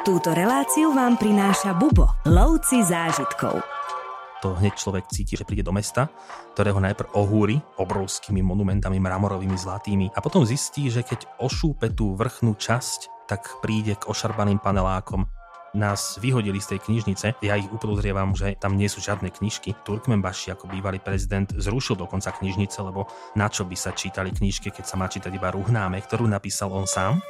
Túto reláciu vám prináša Bubo, lovci zážitkov. To hneď človek cíti, že príde do mesta, ktorého najprv ohúri obrovskými monumentami mramorovými, zlatými a potom zistí, že keď ošúpe tú vrchnú časť, tak príde k ošarbaným panelákom, nás vyhodili z tej knižnice. Ja ich upodozrievam, že tam nie sú žiadne knižky. Turkmenbaši ako bývalý prezident zrušil dokonca knižnice, lebo na čo by sa čítali knižky, keď sa má čítať iba Ruhnáme, ktorú napísal on sám.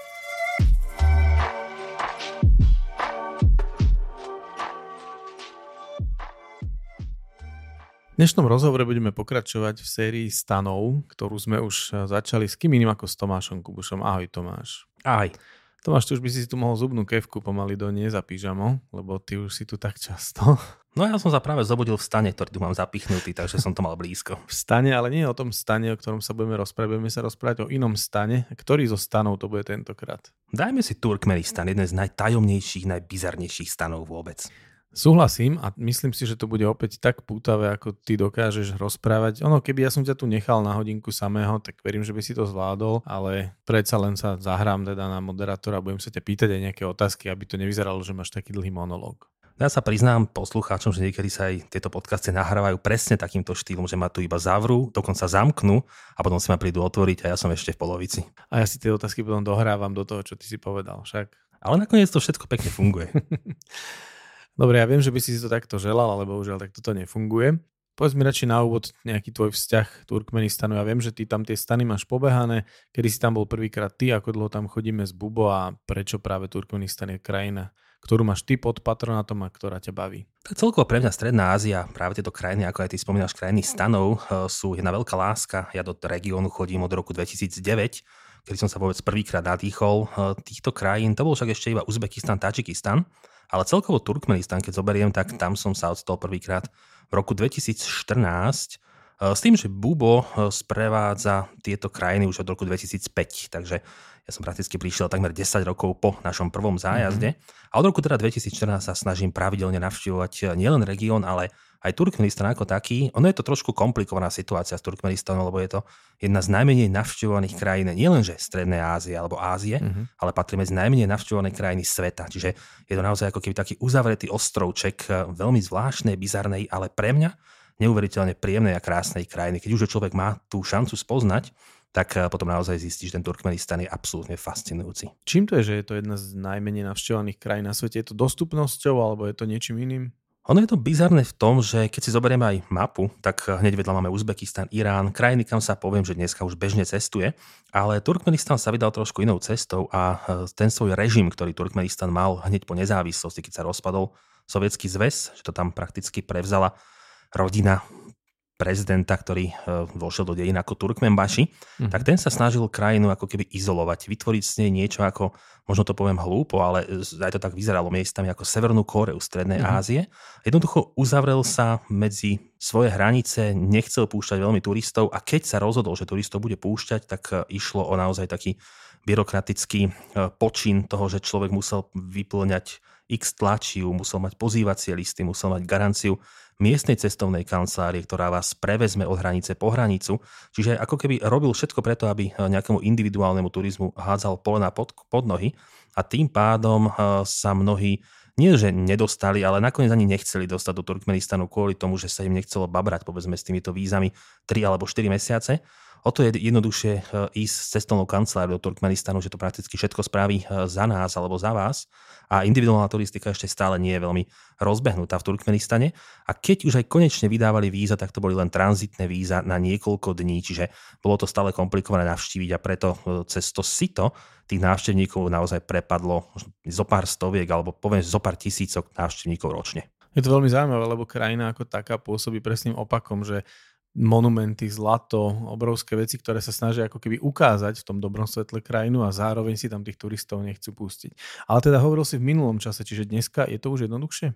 Dnešnom rozhovore budeme pokračovať v sérii stanov, ktorú sme už začali s kým iným ako s Tomášom Kubušom. Ahoj Tomáš. Ahoj. Tomáš, ty už by si tu mohol zubnú kevku pomaly do nie za pyžamo, lebo ty už si tu tak často. No ja som sa práve zobudil v stane, ktorý tu mám zapichnutý, takže som to mal blízko. V stane, ale nie o tom stane, o ktorom sa budeme rozprávať, budeme sa rozprávať o inom stane. Ktorý zo stanov to bude tentokrát? Dajme si Turkmenistan, jeden z najtajomnejších, najbizarnejších stanov vôbec. Súhlasím a myslím si, že to bude opäť tak pútavé, ako ty dokážeš rozprávať. Ono, keby ja som ťa tu nechal na hodinku samého, tak verím, že by si to zvládol, ale predsa len sa zahrám teda na moderátora a budem sa ťa pýtať aj nejaké otázky, aby to nevyzeralo, že máš taký dlhý monológ. Ja sa priznám poslucháčom, že niekedy sa aj tieto podcasty nahrávajú presne takýmto štýlom, že ma tu iba zavrú, dokonca zamknú a potom si ma prídu otvoriť a ja som ešte v polovici. A ja si tie otázky potom dohrávam do toho, čo ty si povedal však. Ale nakoniec to všetko pekne funguje. Dobre, ja viem, že by si to takto želal, ale bohužiaľ tak toto nefunguje. Povedz mi radšej na úvod nejaký tvoj vzťah Turkmenistanu. Ja viem, že ty tam tie stany máš pobehané. Kedy si tam bol prvýkrát ty, ako dlho tam chodíme z Bubo a prečo práve Turkmenistan je krajina, ktorú máš ty pod patronátom a ktorá ťa baví? Tak celkovo pre mňa Stredná Ázia, práve tieto krajiny, ako aj ty spomínaš, krajiny stanov, eh, sú jedna veľká láska. Ja do regiónu chodím od roku 2009 kedy som sa vôbec prvýkrát nadýchol eh, týchto krajín. To bol však ešte iba Uzbekistan, Tadžikistan. Ale celkovo Turkmenistan, keď zoberiem, tak tam som sa odstol prvýkrát v roku 2014 e, s tým, že Bubo e, sprevádza tieto krajiny už od roku 2005, takže ja som prakticky prišiel takmer 10 rokov po našom prvom zájazde mm-hmm. a od roku teda 2014 sa snažím pravidelne navštevovať nielen región, ale aj Turkmenistan ako taký, ono je to trošku komplikovaná situácia s Turkmenistanom, lebo je to jedna z najmenej navštevovaných krajín nielenže Strednej Ázie alebo Ázie, mm-hmm. ale patrí medzi najmenej navštevované krajiny sveta. Čiže je to naozaj ako keby taký uzavretý ostrovček eh, veľmi zvláštnej, bizarnej, ale pre mňa neuveriteľne príjemnej a krásnej krajiny. Keď už človek má tú šancu spoznať, tak eh, potom naozaj zistí, že ten Turkmenistan je absolútne fascinujúci. Čím to je, že je to jedna z najmenej navštevovaných krajín na svete? Je to dostupnosťou alebo je to niečím iným? Ono je to bizarné v tom, že keď si zoberieme aj mapu, tak hneď vedľa máme Uzbekistan, Irán, krajiny, kam sa poviem, že dneska už bežne cestuje, ale Turkmenistan sa vydal trošku inou cestou a e, ten svoj režim, ktorý Turkmenistan mal hneď po nezávislosti, keď sa rozpadol Sovietský zväz, že to tam prakticky prevzala rodina prezidenta, ktorý e, vošiel do dejín ako Turkmenbaši, mm-hmm. tak ten sa snažil krajinu ako keby izolovať, vytvoriť s nej niečo ako, možno to poviem hlúpo, ale aj to tak vyzeralo miestami ako Severnú Kóreu Strednej mm-hmm. Ázie. Jednoducho uzavrel sa medzi svoje hranice, nechcel púšťať veľmi turistov a keď sa rozhodol, že turistov bude púšťať, tak e, išlo o naozaj taký byrokratický e, počin toho, že človek musel vyplňať x tlačiu, musel mať pozývacie listy, musel mať garanciu miestnej cestovnej kancelárie, ktorá vás prevezme od hranice po hranicu. Čiže ako keby robil všetko preto, aby eh, nejakému individuálnemu turizmu hádzal polena pod, pod nohy a tým pádom eh, sa mnohí nie, že nedostali, ale nakoniec ani nechceli dostať do Turkmenistanu kvôli tomu, že sa im nechcelo babrať povedzme s týmito vízami 3 alebo 4 mesiace. O to je jednoduchšie eh, ísť s cestovnou kanceláriou do Turkmenistanu, že to prakticky všetko spraví eh, za nás alebo za vás. A individuálna turistika ešte stále nie je veľmi rozbehnutá v Turkmenistane. A keď už aj konečne vydávali víza, tak to boli len tranzitné víza na niekoľko dní, čiže bolo to stále komplikované navštíviť a preto eh, cez to sito tých návštevníkov naozaj prepadlo zo pár stoviek alebo poviem zo pár tisícok návštevníkov ročne. Je to veľmi zaujímavé, lebo krajina ako taká pôsobí presným opakom, že monumenty, zlato, obrovské veci, ktoré sa snažia ako keby ukázať v tom dobrom svetle krajinu a zároveň si tam tých turistov nechcú pustiť. Ale teda hovoril si v minulom čase, čiže dneska je to už jednoduchšie?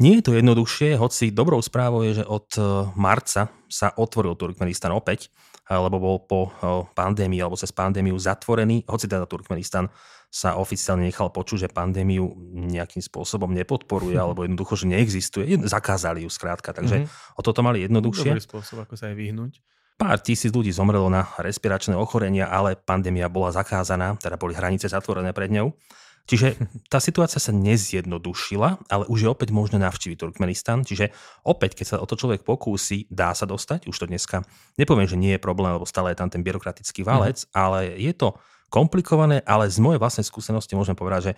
Nie je to jednoduchšie, hoci dobrou správou je, že od e, marca sa otvoril Turkmenistan opäť, e, lebo bol po e, pandémii alebo cez pandémiu zatvorený, hoci teda Turkmenistan sa oficiálne nechal počuť, že pandémiu nejakým spôsobom nepodporuje alebo jednoducho, že neexistuje. Zakázali ju skrátka, takže mm-hmm. o toto mali jednoduchšie. Dobrý spôsob, ako sa aj vyhnúť. Pár tisíc ľudí zomrelo na respiračné ochorenia, ale pandémia bola zakázaná, teda boli hranice zatvorené pred ňou. Čiže tá situácia sa nezjednodušila, ale už je opäť možné navštíviť Turkmenistan. Čiže opäť, keď sa o to človek pokúsi, dá sa dostať. Už to dneska, nepoviem, že nie je problém, lebo stále je tam ten byrokratický valec, mm. ale je to komplikované, ale z mojej vlastnej skúsenosti môžem povedať, že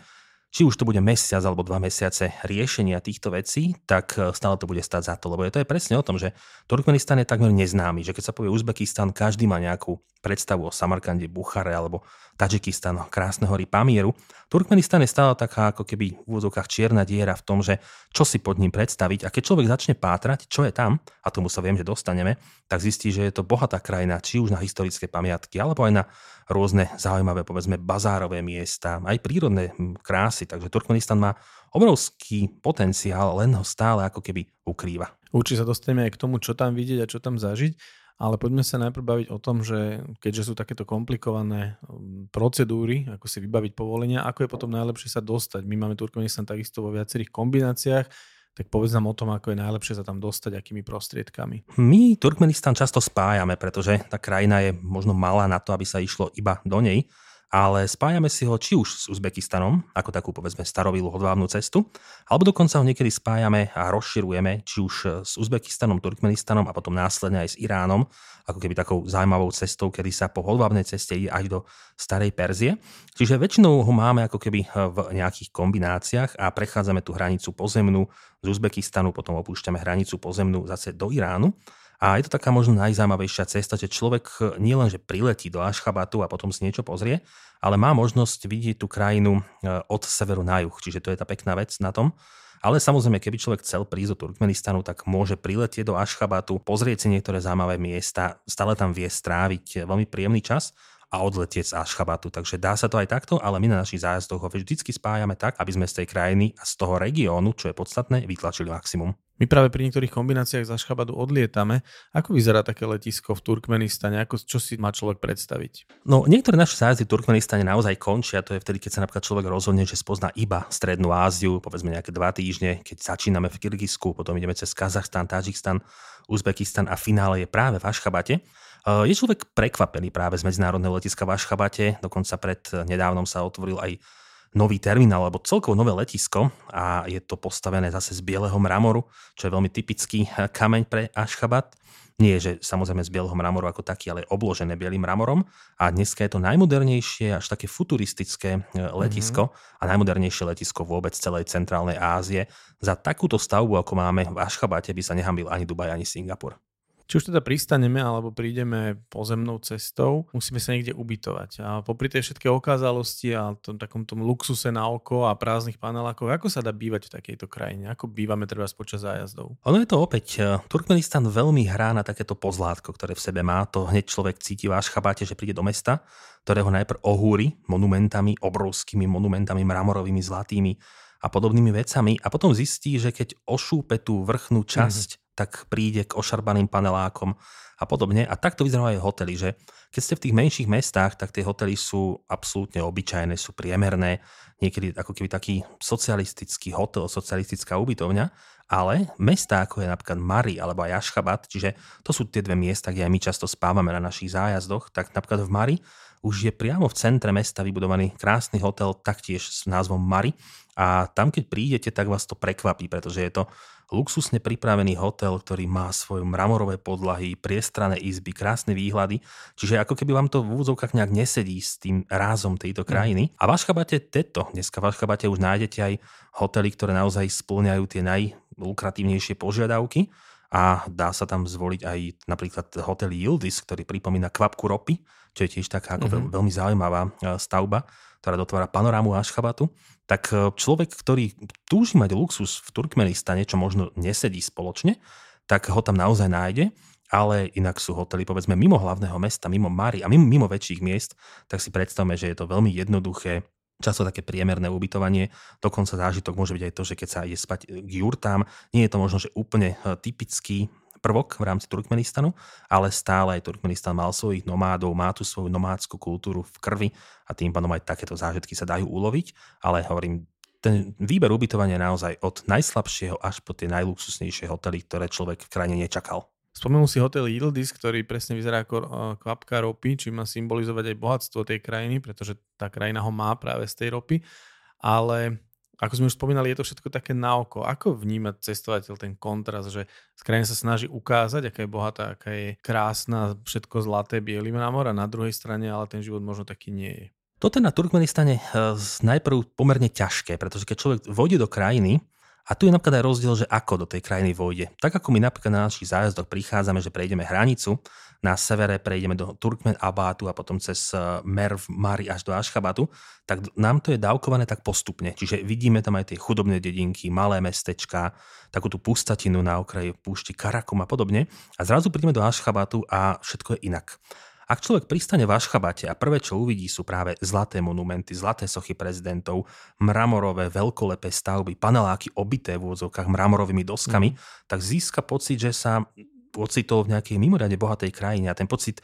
či už to bude mesiac alebo dva mesiace riešenia týchto vecí, tak e, stále to bude stať za to. Lebo je to je presne o tom, že Turkmenistan je takmer neznámy, že keď sa povie Uzbekistan, každý má nejakú predstavu o Samarkande, Buchare alebo Tadžikistan, krásne hory Pamieru. Turkmenistan je stále taká ako keby v úvodzovkách čierna diera v tom, že čo si pod ním predstaviť a keď človek začne pátrať, čo je tam, a tomu sa viem, že dostaneme, tak zistí, že je to bohatá krajina, či už na historické pamiatky, alebo aj na rôzne zaujímavé, povedzme, bazárové miesta, aj prírodné hm, krásy. Takže Turkmenistan má obrovský potenciál, len ho stále ako keby ukrýva. Určite sa dostaneme aj k tomu, čo tam vidieť a čo tam zažiť, ale poďme sa najprv baviť o tom, že keďže sú takéto komplikované hm, procedúry, ako si vybaviť povolenia, ako je potom najlepšie sa dostať. My máme Turkmenistan takisto vo viacerých kombináciách, tak povedz nám o tom, ako je najlepšie sa tam dostať, akými prostriedkami. My Turkmenistan často spájame, pretože tá krajina je možno malá na to, aby sa išlo iba do nej ale spájame si ho či už s Uzbekistanom, ako takú povedzme starobilú hodvábnu cestu, alebo dokonca ho niekedy spájame a rozširujeme či už s Uzbekistanom, Turkmenistanom a potom následne aj s Iránom, ako keby takou zaujímavou cestou, kedy sa po hodvábnej ceste ide až do starej Perzie. Čiže väčšinou ho máme ako keby v nejakých kombináciách a prechádzame tú hranicu pozemnú z Uzbekistanu, potom opúšťame hranicu pozemnú zase do Iránu. A je to taká možno najzaujímavejšia cesta, že človek nielenže priletí do Ašchabatu a potom si niečo pozrie, ale má možnosť vidieť tú krajinu e, od severu na juh. Čiže to je tá pekná vec na tom. Ale samozrejme, keby človek chcel prísť do Turkmenistanu, tak môže priletieť do Ašchabatu, pozrieť si niektoré zaujímavé miesta, stále tam vie stráviť veľmi príjemný čas a odletieť z Ašchabatu. Takže dá sa to aj takto, ale my na našich zájazdoch ho vždycky spájame tak, aby sme z tej krajiny a z toho regiónu, čo je podstatné, vytlačili maximum. My práve pri niektorých kombináciách z Ašchabadu odlietame. Ako vyzerá také letisko v Turkmenistane? Ako, čo si má človek predstaviť? No, niektoré naše zájazdy v Turkmenistane naozaj končia. To je vtedy, keď sa napríklad človek rozhodne, že spozná iba Strednú Áziu, povedzme nejaké dva týždne, keď začíname v Kyrgyzsku, potom ideme cez Kazachstan, Tadžikistan, Uzbekistan a finále je práve v Ašchabate. Je človek prekvapený práve z medzinárodného letiska v Ašchabate, dokonca pred nedávnom sa otvoril aj nový terminál alebo celkovo nové letisko a je to postavené zase z bieleho mramoru, čo je veľmi typický eh, kameň pre Ašchabat. Nie je, že samozrejme z bieleho mramoru ako taký, ale je obložené bielým mramorom. A dneska je to najmodernejšie, až také futuristické eh, letisko mm-hmm. a najmodernejšie letisko vôbec celej centrálnej Ázie. Za takúto stavbu, ako máme v Ašchabate, by sa nehambil ani Dubaj, ani Singapur. Či už teda pristaneme alebo prídeme pozemnou cestou, musíme sa niekde ubytovať. A popri tej všetkej okázalosti a tom takom tom luxuse na oko a prázdnych panelákoch, ako sa dá bývať v takejto krajine? Ako bývame treba počas zájazdov? Ono je to opäť, e, Turkmenistan veľmi hrá na takéto pozlátko, ktoré v sebe má. To hneď človek cíti váš chabáte, že príde do mesta, ktorého najprv ohúri monumentami, obrovskými monumentami, mramorovými, zlatými a podobnými vecami a potom zistí, že keď ošúpe tú vrchnú časť mm-hmm tak príde k ošarbaným panelákom a podobne. A takto vyzerajú aj hotely, že keď ste v tých menších mestách, tak tie hotely sú absolútne obyčajné, sú priemerné, niekedy ako keby taký socialistický hotel, socialistická ubytovňa, ale mesta ako je napríklad Mari alebo aj Ašchabat, čiže to sú tie dve miesta, kde aj my často spávame na našich zájazdoch, tak napríklad v Mari už je priamo v centre mesta vybudovaný krásny hotel, taktiež s názvom Mari a tam keď prídete, tak vás to prekvapí, pretože je to luxusne pripravený hotel, ktorý má svoje mramorové podlahy, priestrané izby, krásne výhľady. Čiže ako keby vám to v úvodzovkách nejak nesedí s tým rázom tejto mm. krajiny. A v Ašchabate teto, dneska v Ašchabate už nájdete aj hotely, ktoré naozaj splňajú tie najlukratívnejšie požiadavky a dá sa tam zvoliť aj napríklad hotel Yildiz, ktorý pripomína kvapku ropy, čo je tiež taká ako mm-hmm. veľmi zaujímavá e, stavba, ktorá dotvára panorámu Ašchabatu tak e, človek, ktorý túži mať luxus v Turkmenistane, čo možno nesedí spoločne, tak ho tam naozaj nájde, ale inak sú hotely povedzme mimo hlavného mesta, mimo Mari a mimo, mimo väčších miest, tak si predstavme, že je to veľmi jednoduché, často také priemerné ubytovanie. Dokonca zážitok môže byť aj to, že keď sa ide spať k jurtám, nie je to možno, že úplne e, typický prvok v rámci Turkmenistanu, ale stále aj Turkmenistan mal svojich nomádov, má tu svoju nomádskú kultúru v krvi a tým pádom aj takéto zážitky sa dajú uloviť, ale hovorím, ten výber ubytovania je naozaj od najslabšieho až po tie najluxusnejšie hotely, ktoré človek v krajine nečakal. Spomenul si hotel Yildiz, ktorý presne vyzerá ako kvapka ropy, či má symbolizovať aj bohatstvo tej krajiny, pretože tá krajina ho má práve z tej ropy. ale ako sme už spomínali, je to všetko také na oko. Ako vníma cestovateľ ten kontrast, že z krajiny sa snaží ukázať, aká je bohatá, aká je krásna, všetko zlaté, bielý mramor a na druhej strane, ale ten život možno taký nie je. Toto je na Turkmenistane eh, najprv pomerne ťažké, pretože keď človek vojde do krajiny, a tu je napríklad aj rozdiel, že ako do tej krajiny vojde. Tak ako my napríklad na našich zájazdoch prichádzame, že prejdeme hranicu, na severe prejdeme do Turkmen Abátu a potom cez eh, Merv Mari až do Ašchabatu, tak nám to je dávkované tak postupne. Čiže vidíme tam aj tie chudobné dedinky, malé mestečka, takú tú pustatinu na okraji púšti Karakum a podobne. A zrazu prídeme do Ašchabatu a všetko je inak. Ak človek pristane v Ašchabate a prvé, čo uvidí, sú práve zlaté monumenty, zlaté sochy prezidentov, mramorové, veľkolepé stavby, paneláky obité v úvodzovkách mramorovými doskami, mm. tak získa pocit, že sa ocitol v nejakej mimoriadne bohatej krajine a ten pocit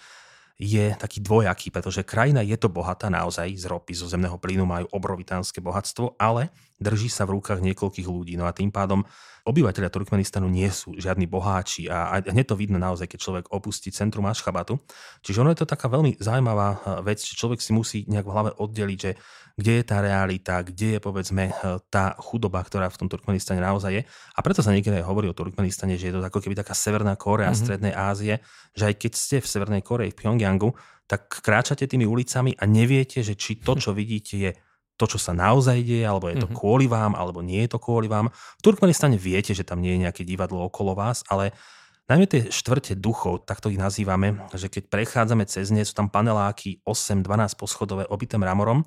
je taký dvojaký, pretože krajina je to bohatá naozaj, z ropy, zo zemného plynu majú obrovitánske bohatstvo, ale drží sa v rukách niekoľkých ľudí. No a tým pádom obyvateľia Turkmenistanu nie sú žiadni boháči a, hneď to vidno naozaj, keď človek opustí centrum Ašchabatu. Čiže ono je to taká veľmi zaujímavá eh, vec, že človek si musí nejak v hlave oddeliť, že kde je tá realita, kde je povedzme eh, tá chudoba, ktorá v tom Turkmenistane naozaj je. A preto sa niekedy aj hovorí o Turkmenistane, že je to ako keby taká Severná Kórea mm-hmm. Strednej Ázie, že aj keď ste v Severnej Koreji, v Pyongyangu, tak kráčate tými ulicami a neviete, že či to, čo vidíte, je to, čo sa naozaj deje, alebo je to mm-hmm. kvôli vám, alebo nie je to kvôli vám. V Turkmenistane viete, že tam nie je nejaké divadlo okolo vás, ale najmä tie štvrte duchov, takto ich nazývame, že keď prechádzame cez ne, sú tam paneláky 8-12 poschodové obité mramorom,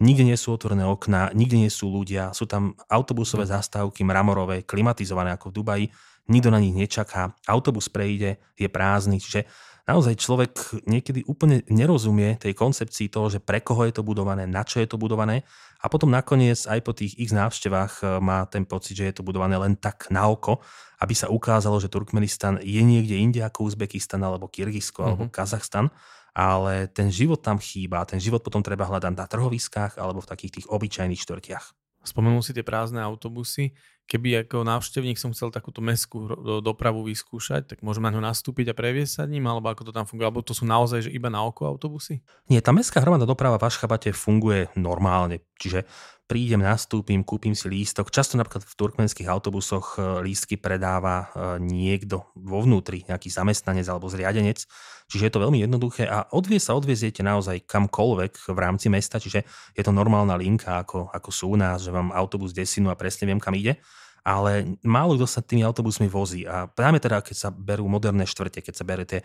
nikde nie sú otvorené okná, nikde nie sú ľudia, sú tam autobusové mhm. zastávky mramorové, klimatizované ako v Dubaji, nikto na nich nečaká, autobus prejde, je prázdny, čiže naozaj človek niekedy úplne nerozumie tej koncepcii toho, že pre koho je to budované, na čo je to budované a potom nakoniec aj po tých ich návštevách e, má ten pocit, že je to budované len tak na oko, aby sa ukázalo, že Turkmenistan je niekde inde ako Uzbekistan alebo Kyrgyzsko mm-hmm. alebo. Kazachstan, ale ten život tam chýba, ten život potom treba hľadať na trhoviskách alebo v takých tých obyčajných štvrtiach. Spomenul si tie prázdne autobusy. Keby ako návštevník som chcel takúto mestskú dopravu vyskúšať, tak môžem na ňo nastúpiť a previesť sa ním, alebo ako to tam funguje, alebo to sú naozaj že iba na oko autobusy? Nie, tá mestská hromadná doprava v Ašchabate funguje normálne, čiže prídem, nastúpim, kúpim si lístok. Často napríklad v turkmenských autobusoch e, lístky predáva e, niekto vo vnútri, nejaký zamestnanec alebo zriadenec. Čiže je to veľmi jednoduché a odviez sa odvieziete naozaj kamkoľvek v rámci mesta, čiže je to normálna linka, ako, ako sú u nás, že mám autobus desinu a presne viem, kam ide ale málo kto sa tými autobusmi vozí. A práve teda, keď sa berú moderné štvrte, keď sa berú tie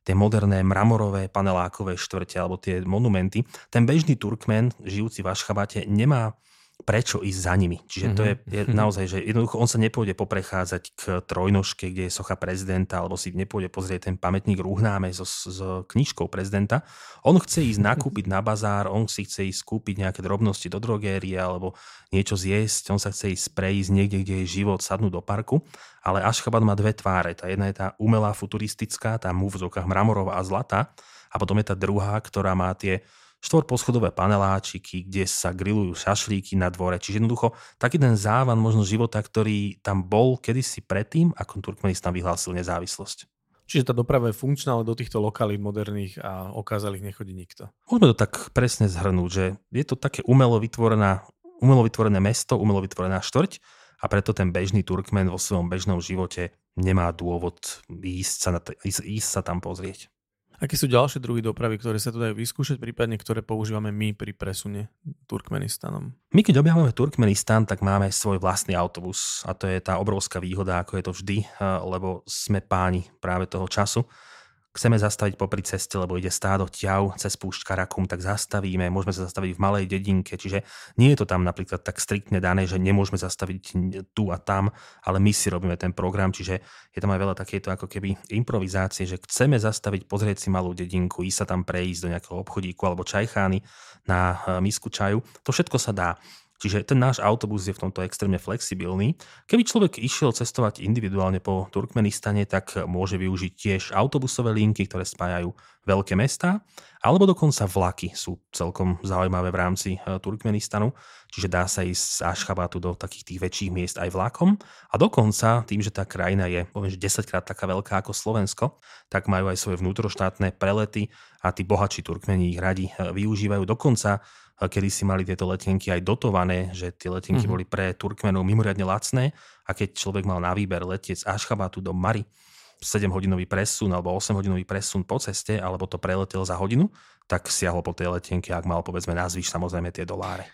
tie moderné mramorové panelákové štvrte alebo tie monumenty. Ten bežný Turkmen, žijúci v Ašchabate, nemá prečo ísť za nimi. Čiže to je, je mhm. naozaj, že jednoducho on sa nepôjde poprechádzať k trojnožke, kde je socha prezidenta, alebo si nepôjde pozrieť ten pamätník Ruhnáme so, s knižkou prezidenta. On chce ísť nakúpiť na bazár, on si chce ísť kúpiť nejaké drobnosti do drogérie alebo niečo zjesť, on sa chce ísť prejsť niekde, kde je život, sadnúť do parku. Ale Ašchabat má dve tváre. Tá jedna je tá umelá futuristická, tá mu v mramorová a zlata. A potom je tá druhá, ktorá má tie štvorposchodové paneláčiky, kde sa grillujú šašlíky na dvore. Čiže jednoducho taký ten závan možno života, ktorý tam bol kedysi predtým, ako Turkmenistan vyhlásil nezávislosť. Čiže tá doprava je funkčná, ale do týchto lokalít moderných a okázalých nechodí nikto. Môžeme to tak presne zhrnúť, že je to také umelo, vytvorená, umelo vytvorené mesto, umelo vytvorená štvrť a preto ten bežný Turkmen vo svojom bežnom živote nemá dôvod ísť sa, na t- ísť, ísť sa tam pozrieť. Aké sú ďalšie druhy dopravy, ktoré sa tu dajú vyskúšať, prípadne ktoré používame my pri presune Turkmenistanom? My keď objavujeme Turkmenistan, tak máme svoj vlastný autobus a to je tá obrovská výhoda, ako je to vždy, eh, lebo sme páni práve toho času chceme zastaviť popri ceste, lebo ide stádo ťav cez púšť Karakum, tak zastavíme, môžeme sa zastaviť v malej dedinke, čiže nie je to tam napríklad tak striktne dané, že nemôžeme zastaviť tu a tam, ale my si robíme ten program, čiže je tam aj veľa takéto ako keby improvizácie, že chceme zastaviť, pozrieť si malú dedinku, ísť sa tam prejsť do nejakého obchodíku alebo čajchány na eh, misku čaju, to všetko sa dá. Čiže ten náš autobus je v tomto extrémne flexibilný. Keby človek išiel cestovať individuálne po Turkmenistane, tak môže využiť tiež autobusové linky, ktoré spájajú veľké mestá, alebo dokonca vlaky sú celkom zaujímavé v rámci e, Turkmenistanu, čiže dá sa ísť z Ašchabatu do takých tých väčších miest aj vlakom. A dokonca, tým, že tá krajina je poviem, že 10 krát taká veľká ako Slovensko, tak majú aj svoje vnútroštátne prelety a tí bohatší Turkmeni ich radi e, využívajú. Dokonca kedy si mali tieto letenky aj dotované, že tie letenky mm-hmm. boli pre Turkmenov mimoriadne lacné a keď človek mal na výber letieť z Ašchabatu do Mari, 7-hodinový presun alebo 8-hodinový presun po ceste, alebo to preletel za hodinu, tak siahol po tej letenke, ak mal povedzme nazvíš samozrejme tie doláre.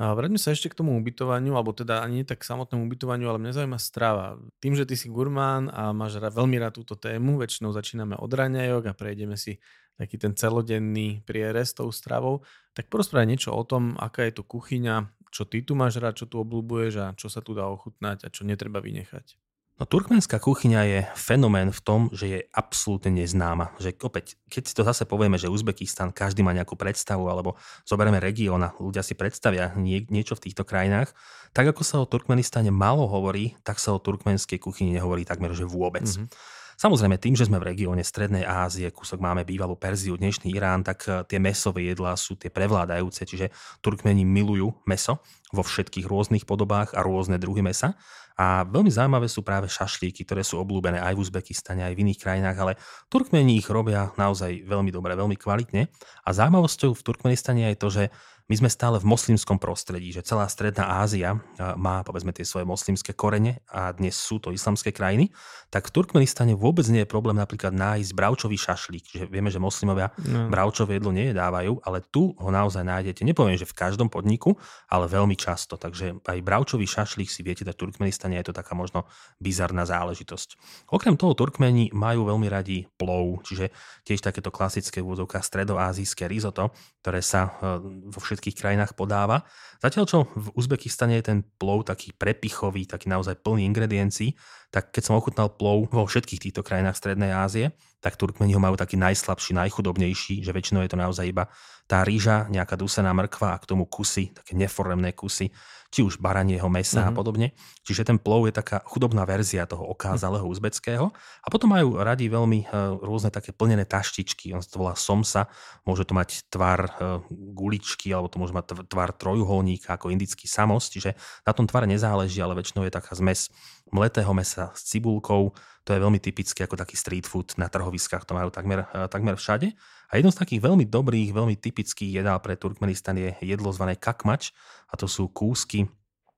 A vráťme sa ešte k tomu ubytovaniu, alebo teda ani nie tak k samotnému ubytovaniu, ale mňa zaujíma strava. Tým, že ty si gurmán a máš veľmi rád túto tému, väčšinou začíname od raňajok a prejdeme si taký ten celodenný prierez tou stravou, tak porozprávaj niečo o tom, aká je to kuchyňa, čo ty tu máš rád, čo tu obľúbuješ a čo sa tu dá ochutnať a čo netreba vynechať. No turkmenská kuchyňa je fenomén v tom, že je absolútne neznáma. Že opäť, keď si to zase povieme, že Uzbekistan, každý má nejakú predstavu, alebo zoberieme región a ľudia si predstavia nie, niečo v týchto krajinách, tak ako sa o Turkmenistane málo hovorí, tak sa o turkmenskej kuchyni nehovorí takmer, že vôbec. Mm-hmm. Samozrejme, tým, že sme v regióne Strednej Ázie, kúsok máme bývalú Perziu, dnešný Irán, tak eh, tie mesové jedlá sú tie prevládajúce, čiže Turkmeni milujú meso vo všetkých rôznych podobách a rôzne druhy mesa. A veľmi zaujímavé sú práve šašlíky, ktoré sú obľúbené aj v Uzbekistane, aj v iných krajinách, ale Turkmeni ich robia naozaj veľmi dobre, veľmi kvalitne. A zaujímavosťou v Turkmenistane je to, že my sme stále v moslimskom prostredí, že celá Stredná Ázia má povedzme tie svoje moslimské korene a dnes sú to islamské krajiny, tak v Turkmenistane vôbec nie je problém napríklad nájsť bravčový šašlík, že vieme, že moslimovia no. bravčové jedlo nejedávajú, ale tu ho naozaj nájdete, nepoviem, že v každom podniku, ale veľmi často. Takže aj bravčový šašlík si viete dať v Turkmenistane, je to taká možno bizarná záležitosť. Okrem toho Turkmeni majú veľmi radi plov, čiže tiež takéto klasické vôzovka stredoázijské risotto, ktoré sa e, vo všetkých krajinách podáva. Zatiaľ čo v Uzbekistane je ten plov taký prepichový, taký naozaj plný ingrediencií, tak keď som ochutnal plov vo všetkých týchto krajinách Strednej Ázie, tak Turkmeni ho majú taký najslabší, najchudobnejší, že väčšinou je to naozaj iba tá rýža, nejaká dusená mrkva a k tomu kusy, také neforemné kusy či už baranieho mesa mm-hmm. a mhm. podobne. Čiže ten plov je taká chudobná verzia toho okázalého mm-hmm. uzbeckého. A potom majú radi veľmi uh, rôzne také plnené taštičky. On sa to volá somsa. Môže to mať tvar uh, guličky, alebo to môže mať tvar trojuholníka ako indický samos. Čiže na tom tvare nezáleží, ale väčšinou je taká zmes mletého mesa s cibulkou. To je veľmi typické ako taký street food na trhoviskách. To majú takmer, uh, takmer všade. A jedno z takých veľmi dobrých, veľmi typických jedál pre Turkmenistan je jedlo zvané kakmač a to sú kúsky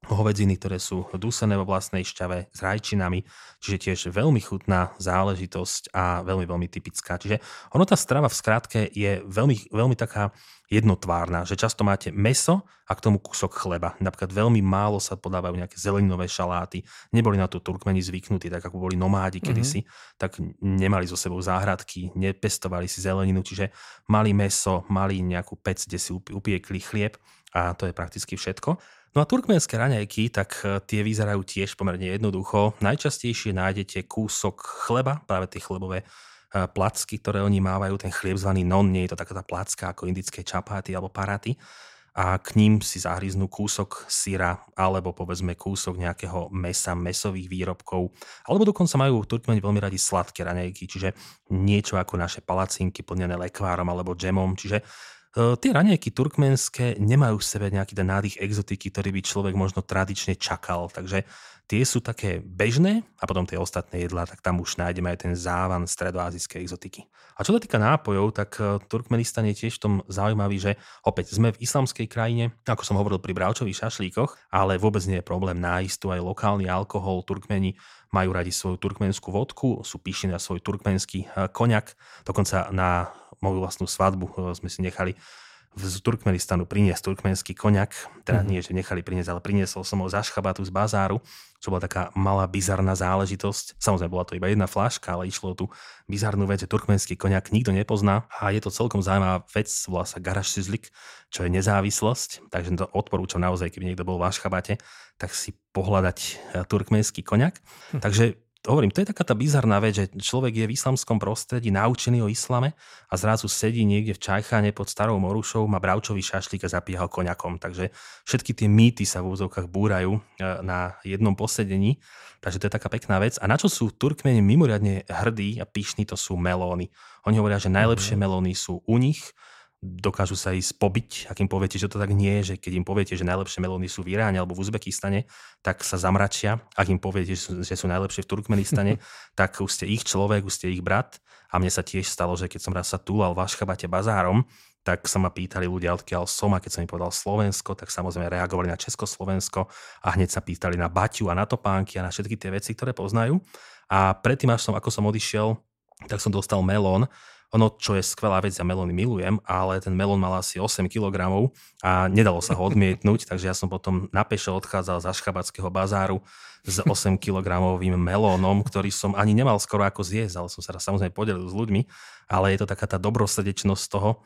hovedziny, ktoré sú dusené vo vlastnej šťave s rajčinami, čiže tiež veľmi chutná záležitosť a veľmi, veľmi typická. Čiže ono tá strava v skratke je veľmi, veľmi taká jednotvárna, že často máte meso a k tomu kúsok chleba. Napríklad veľmi málo sa podávajú nejaké zeleninové šaláty. Neboli na to Turkmeni zvyknutí, tak ako boli nomádi mhm. kedysi, mm-hmm. tak nemali so sebou záhradky, nepestovali si zeleninu, čiže mali meso, mali nejakú pec, kde si upiekli chlieb a to je prakticky všetko. No a turkmenské raňajky, tak e, tie vyzerajú tiež pomerne jednoducho. Najčastejšie nájdete kúsok chleba, práve tie chlebové e, placky, ktoré oni mávajú, ten chlieb zvaný non, nie je to taká tá placka ako indické čapáty alebo paraty a k ním si zahryznú kúsok syra alebo povedzme kúsok nejakého mesa, mesových výrobkov. Alebo dokonca majú Turkmeni veľmi radi sladké raňajky, čiže niečo ako naše palacinky plnené lekvárom alebo džemom. Čiže tie raňajky turkmenské nemajú v sebe nejaký ten nádych exotiky, ktorý by človek možno tradične čakal, takže tie sú také bežné a potom tie ostatné jedlá, tak tam už nájdeme aj ten závan stredoazijskej exotiky. A čo sa týka nápojov, tak e, Turkmenistan je tiež v tom zaujímavý, že opäť sme v islamskej krajine, ako som hovoril pri bravčových šašlíkoch, ale vôbec nie je problém nájsť tu aj lokálny alkohol. Turkmeni majú radi svoju turkmenskú vodku, sú píšni na svoj turkmenský e, koniak, dokonca na moju vlastnú svadbu eh, sme si nechali z Turkmenistanu priniesť turkmenský koniak, teda mm-hmm. nie, že nechali priniesť, ale priniesol som ho za šchabatu z bazáru, čo bola taká malá bizarná záležitosť. Samozrejme, bola to iba jedna fláška, ale išlo o tú bizarnú vec, že turkmenský koniak nikto nepozná a je to celkom zaujímavá vec, volá sa Garaš Sizlik, čo je nezávislosť, takže to odporúčam naozaj, keby niekto bol v Ašchabate, tak si pohľadať eh, turkmenský koniak. Hm. Takže hovorím, to je taká tá bizarná vec, že človek je v islamskom prostredí naučený o islame a zrazu sedí niekde v Čajchane pod starou Morušou, má bravčový šašlík a zapíha ho koňakom. Takže všetky tie mýty sa v úzovkách búrajú e, na jednom posedení. Takže to je taká pekná vec. A na čo sú Turkmeni mimoriadne hrdí a pyšní, to sú melóny. Oni hovoria, že najlepšie mhm. melóny sú u nich, dokážu sa ísť pobiť, ak im poviete, že to tak nie je, že keď im poviete, že najlepšie melóny sú v Iráne alebo v Uzbekistane, tak sa zamračia. Ak im poviete, že sú najlepšie v Turkmenistane, tak už ste ich človek, už ste ich brat. A mne sa tiež stalo, že keď som raz sa túlal v Ašchabate bazárom, tak sa ma pýtali ľudia, odkiaľ som a keď som im povedal Slovensko, tak samozrejme reagovali na Československo a hneď sa pýtali na Baťu a na Topánky a na všetky tie veci, ktoré poznajú. A predtým, až som, ako som odišiel, tak som dostal melón, ono, čo je skvelá vec, ja melóny milujem, ale ten melón mal asi 8 kg a nedalo sa ho odmietnúť, takže ja som potom na pešo odchádzal z Aškabackého bazáru s 8 kg melónom, ktorý som ani nemal skoro ako zjesť, ale som sa samozrejme podelil s ľuďmi, ale je to taká tá dobrosrdečnosť toho,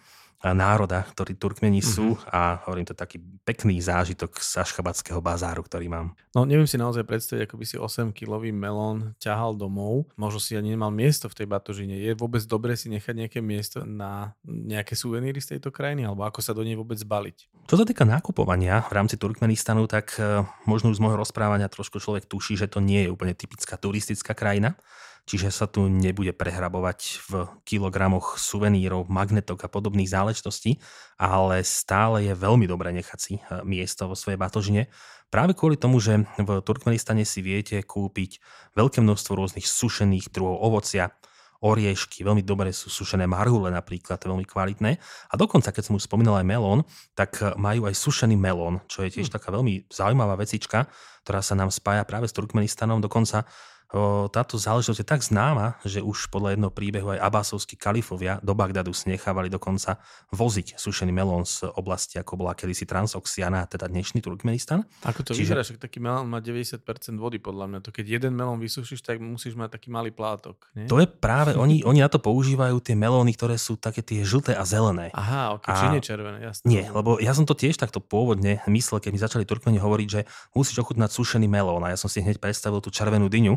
národa, ktorí Turkmeni sú mm-hmm. a hovorím to taký pekný zážitok z Ašchabatského bazáru, ktorý mám. No neviem si naozaj predstaviť, ako by si 8-kilový melón ťahal domov. Možno si ani nemal miesto v tej batožine. Je vôbec dobre si nechať nejaké miesto na nejaké suveníry z tejto krajiny alebo ako sa do nej vôbec zbaliť? Čo sa týka nakupovania v rámci Turkmenistanu, tak e, možno už z môjho rozprávania trošku človek tuší, že to nie je úplne typická turistická krajina čiže sa tu nebude prehrabovať v kilogramoch suvenírov, magnetok a podobných záležitostí, ale stále je veľmi dobré nechať si eh, miesto vo svojej batožine. Práve kvôli tomu, že v Turkmenistane si viete kúpiť veľké množstvo rôznych sušených druhov ovocia, oriešky, veľmi dobre sú sušené marhule napríklad, veľmi kvalitné. A dokonca, keď som už spomínal aj melón, tak eh, majú aj sušený melón, čo je tiež hm. taká veľmi zaujímavá vecička, ktorá sa nám spája práve s Turkmenistanom. Dokonca táto záležitosť je tak známa, že už podľa jedného príbehu aj abásovskí kalifovia do Bagdadu si nechávali dokonca voziť sušený melón z oblasti, ako bola kedysi Transoxiana, teda dnešný Turkmenistan. Ako to Čiže... vyzerá, že taký melón má 90% vody podľa mňa. To keď jeden melón vysušíš, tak musíš mať taký malý plátok. Nie? To je práve, oni, oni na to používajú tie melóny, ktoré sú také tie žlté a zelené. Aha, ok, a... či nie červené, jasné. Nie, lebo ja som to tiež takto pôvodne myslel, keď mi začali Turkmeni hovoriť, že musíš ochutnať sušený melón. A ja som si hneď predstavil tú červenú dyňu,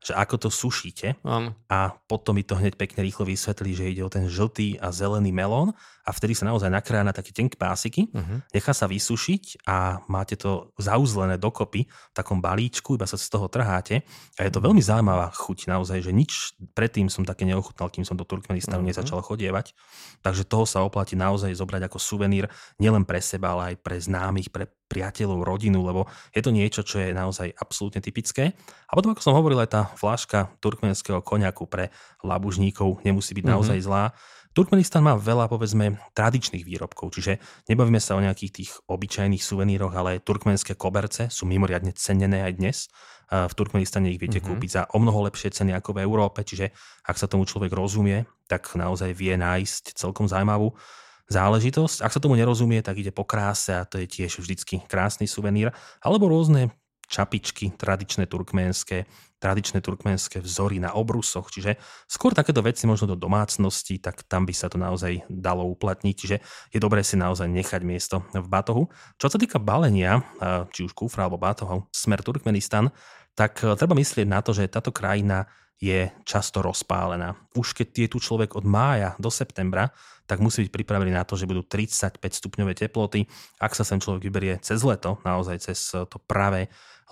že ako to sušíte Áno. a potom mi to hneď pekne rýchlo vysvetlí, že ide o ten žltý a zelený melón a vtedy sa naozaj nakrája na také tenké pásiky, uh-huh. nechá sa vysušiť a máte to zauzlené dokopy v takom balíčku, iba sa z toho trháte a je to veľmi zaujímavá chuť naozaj, že nič predtým som také neochutnal, kým som do Turkmenistanu uh-huh. nezačal chodievať, takže toho sa oplatí naozaj zobrať ako suvenír nielen pre seba, ale aj pre známych, pre priateľov, rodinu, lebo je to niečo, čo je naozaj absolútne typické. A potom, ako som hovoril, aj tá fláška turkmenského koniaku pre labužníkov nemusí byť mm-hmm. naozaj zlá. Turkmenistan má veľa, povedzme, tradičných výrobkov, čiže nebavíme sa o nejakých tých obyčajných suveníroch, ale turkmenské koberce sú mimoriadne cenené aj dnes. V Turkmenistane ich viete mm-hmm. kúpiť za o mnoho lepšie ceny ako v Európe, čiže ak sa tomu človek rozumie, tak naozaj vie nájsť celkom zaujímavú záležitosť. Ak sa tomu nerozumie, tak ide po kráse a to je tiež vždycky krásny suvenír. Alebo rôzne čapičky tradičné turkménske, tradičné turkménske vzory na obrusoch, čiže skôr takéto veci možno do domácnosti, tak tam by sa to naozaj dalo uplatniť, čiže je dobré si naozaj nechať miesto v batohu. Čo sa týka balenia, či už kufra alebo batohov, smer Turkmenistan, tak e, treba myslieť na to, že táto krajina je často rozpálená. Už keď je tu človek od mája do septembra, tak musí byť pripravený na to, že budú 35 stupňové teploty. Ak sa sem človek vyberie cez leto, naozaj cez to pravé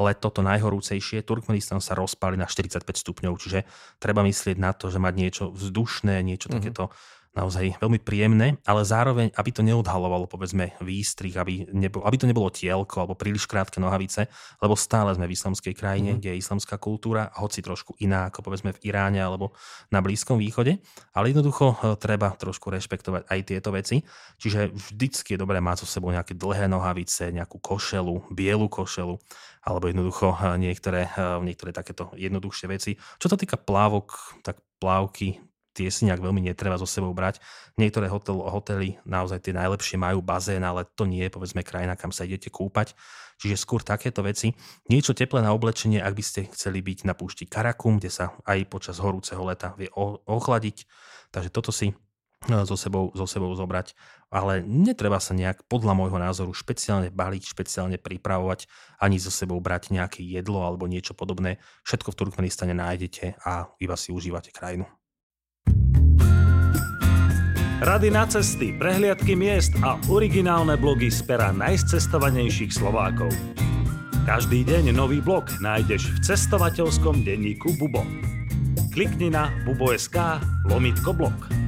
leto, to najhorúcejšie, Turkmenistan sa rozpáli na 45 stupňov, čiže treba myslieť na to, že mať niečo vzdušné, niečo mm-hmm. takéto naozaj veľmi príjemné, ale zároveň, aby to neodhalovalo, povedzme, výstrih, aby, nebol, aby to nebolo tielko alebo príliš krátke nohavice, lebo stále sme v islamskej krajine, mm-hmm. kde je islamská kultúra, hoci trošku iná ako povedzme v Iráne alebo na Blízkom východe, ale jednoducho e, treba trošku rešpektovať aj tieto veci. Čiže vždycky je dobré mať so sebou nejaké dlhé nohavice, nejakú košelu, bielu košelu, alebo jednoducho e, niektoré, e, niektoré takéto jednoduchšie veci. Čo sa týka plávok, tak plávky tie si nejak veľmi netreba so sebou brať. Niektoré hotel, hotely naozaj tie najlepšie majú bazén, ale to nie je povedzme krajina, kam sa idete kúpať. Čiže skôr takéto veci. Niečo teplé na oblečenie, ak by ste chceli byť na púšti Karakum, kde sa aj počas horúceho leta vie ochladiť. Takže toto si so sebou, so sebou zobrať. Ale netreba sa nejak, podľa môjho názoru, špeciálne baliť, špeciálne pripravovať, ani so sebou brať nejaké jedlo alebo niečo podobné. Všetko v Turkmenistane nájdete a iba si užívate krajinu. Rady na cesty, prehliadky miest a originálne blogy z pera najcestovanejších Slovákov. Každý deň nový blog nájdeš v cestovateľskom denníku Bubo. Klikni na bubo.sk lomitko blog.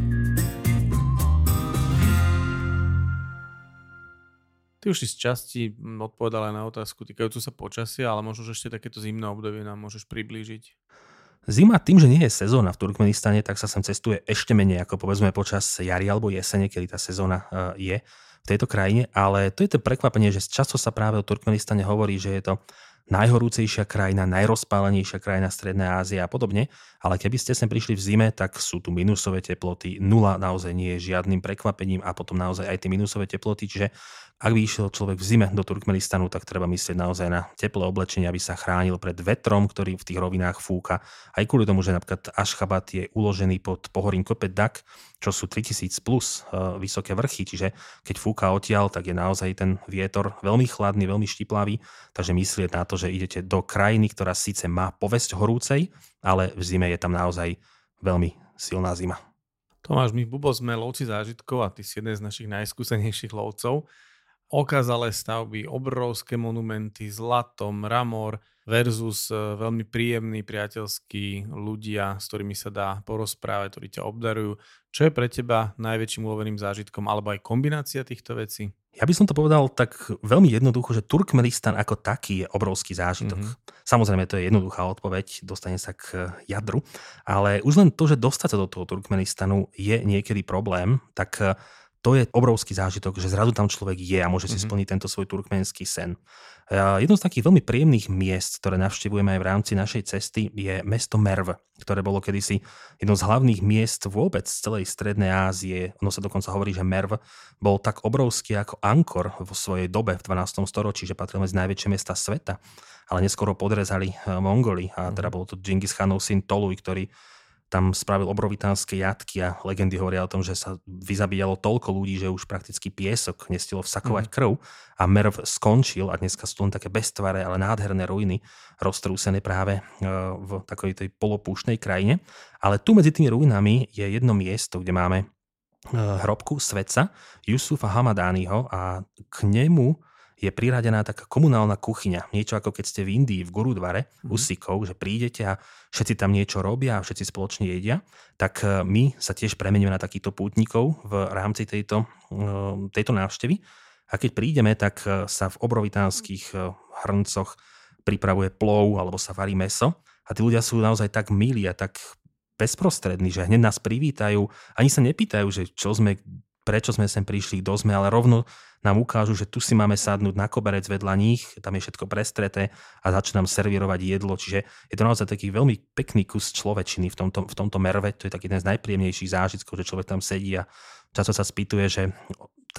Ty už si z časti odpovedal aj na otázku týkajúcu sa počasia, ale možno, že ešte takéto zimné obdobie nám môžeš priblížiť. Zima tým, že nie je sezóna v Turkmenistane, tak sa sem cestuje ešte menej ako povedzme počas jary alebo jesene, kedy tá sezóna je v tejto krajine, ale to je to prekvapenie, že často sa práve o Turkmenistane hovorí, že je to najhorúcejšia krajina, najrozpálenejšia krajina Strednej Ázie a podobne, ale keby ste sem prišli v zime, tak sú tu minusové teploty, nula naozaj nie je žiadnym prekvapením a potom naozaj aj tie minusové teploty, čiže ak by išiel človek v zime do Turkmenistanu, tak treba myslieť naozaj na teplé oblečenie, aby sa chránil pred vetrom, ktorý v tých rovinách fúka. Aj kvôli tomu, že napríklad Ashgabat je uložený pod pohorím Kopet Dak, čo sú 3000 plus uh, vysoké vrchy, čiže keď fúka odtiaľ, tak je naozaj ten vietor veľmi chladný, veľmi štiplavý, takže myslieť na to, že idete do krajiny, ktorá síce má povesť horúcej, ale v zime je tam naozaj veľmi silná zima. Tomáš, my Bubo sme lovci zážitkov a ty si jeden z našich najskúsenejších lovcov okázalé stavby, obrovské monumenty, zlato, mramor versus e, veľmi príjemní, priateľskí ľudia, s ktorými sa dá porozprávať, ktorí ťa obdarujú. Čo je pre teba najväčším uloveným zážitkom alebo aj kombinácia týchto vecí? Ja by som to povedal tak veľmi jednoducho, že Turkmenistan ako taký je obrovský zážitok. Mm-hmm. Samozrejme, to je jednoduchá odpoveď, dostane sa k jadru, ale už len to, že dostať sa do toho Turkmenistanu je niekedy problém, tak to je obrovský zážitok, že zrazu tam človek je a môže si mm-hmm. splniť tento svoj turkmenský sen. Jedno z takých veľmi príjemných miest, ktoré navštevujeme aj v rámci našej cesty, je mesto Merv, ktoré bolo kedysi jedno z hlavných miest vôbec z celej Strednej Ázie. Ono sa dokonca hovorí, že Merv bol tak obrovský ako Ankor vo svojej dobe v 12. storočí, že patril medzi najväčšie mesta sveta. Ale neskoro podrezali eh, Mongoli a teda mhm. bol to Genghis Khanov syn Toluj, ktorý tam spravil obrovitánske jatky a legendy hovoria o tom, že sa vyzabíjalo toľko ľudí, že už prakticky piesok nestilo vsakovať mm. krv a Merv skončil a dneska sú len také beztvare, ale nádherné ruiny roztrúsené práve e, v takej tej polopúšnej krajine. Ale tu medzi tými ruinami je jedno miesto, kde máme e, hrobku svetca Jusufa Hamadányho a k nemu je priradená taká komunálna kuchyňa. Niečo ako keď ste v Indii, v Gurudvare, mm. u Sikov, že prídete a všetci tam niečo robia a všetci spoločne jedia. Tak e, my sa tiež premeníme na takýchto pútnikov v rámci tejto, e, tejto návštevy. A keď prídeme, tak e, sa v obrovitánskych hrncoch pripravuje plov alebo sa varí meso. A tí ľudia sú naozaj tak milí a tak bezprostrední, že hneď nás privítajú, ani sa nepýtajú, že čo sme, prečo sme sem prišli, kto sme, ale rovno nám ukážu, že tu si máme sadnúť na koberec vedľa nich, tam je všetko prestreté a začnú nám servírovať jedlo. Čiže je to naozaj taký veľmi pekný kus človečiny v tomto, v tomto merve. To je taký jeden z najpríjemnejších zážitkov, že človek tam sedí a často sa spýtuje, že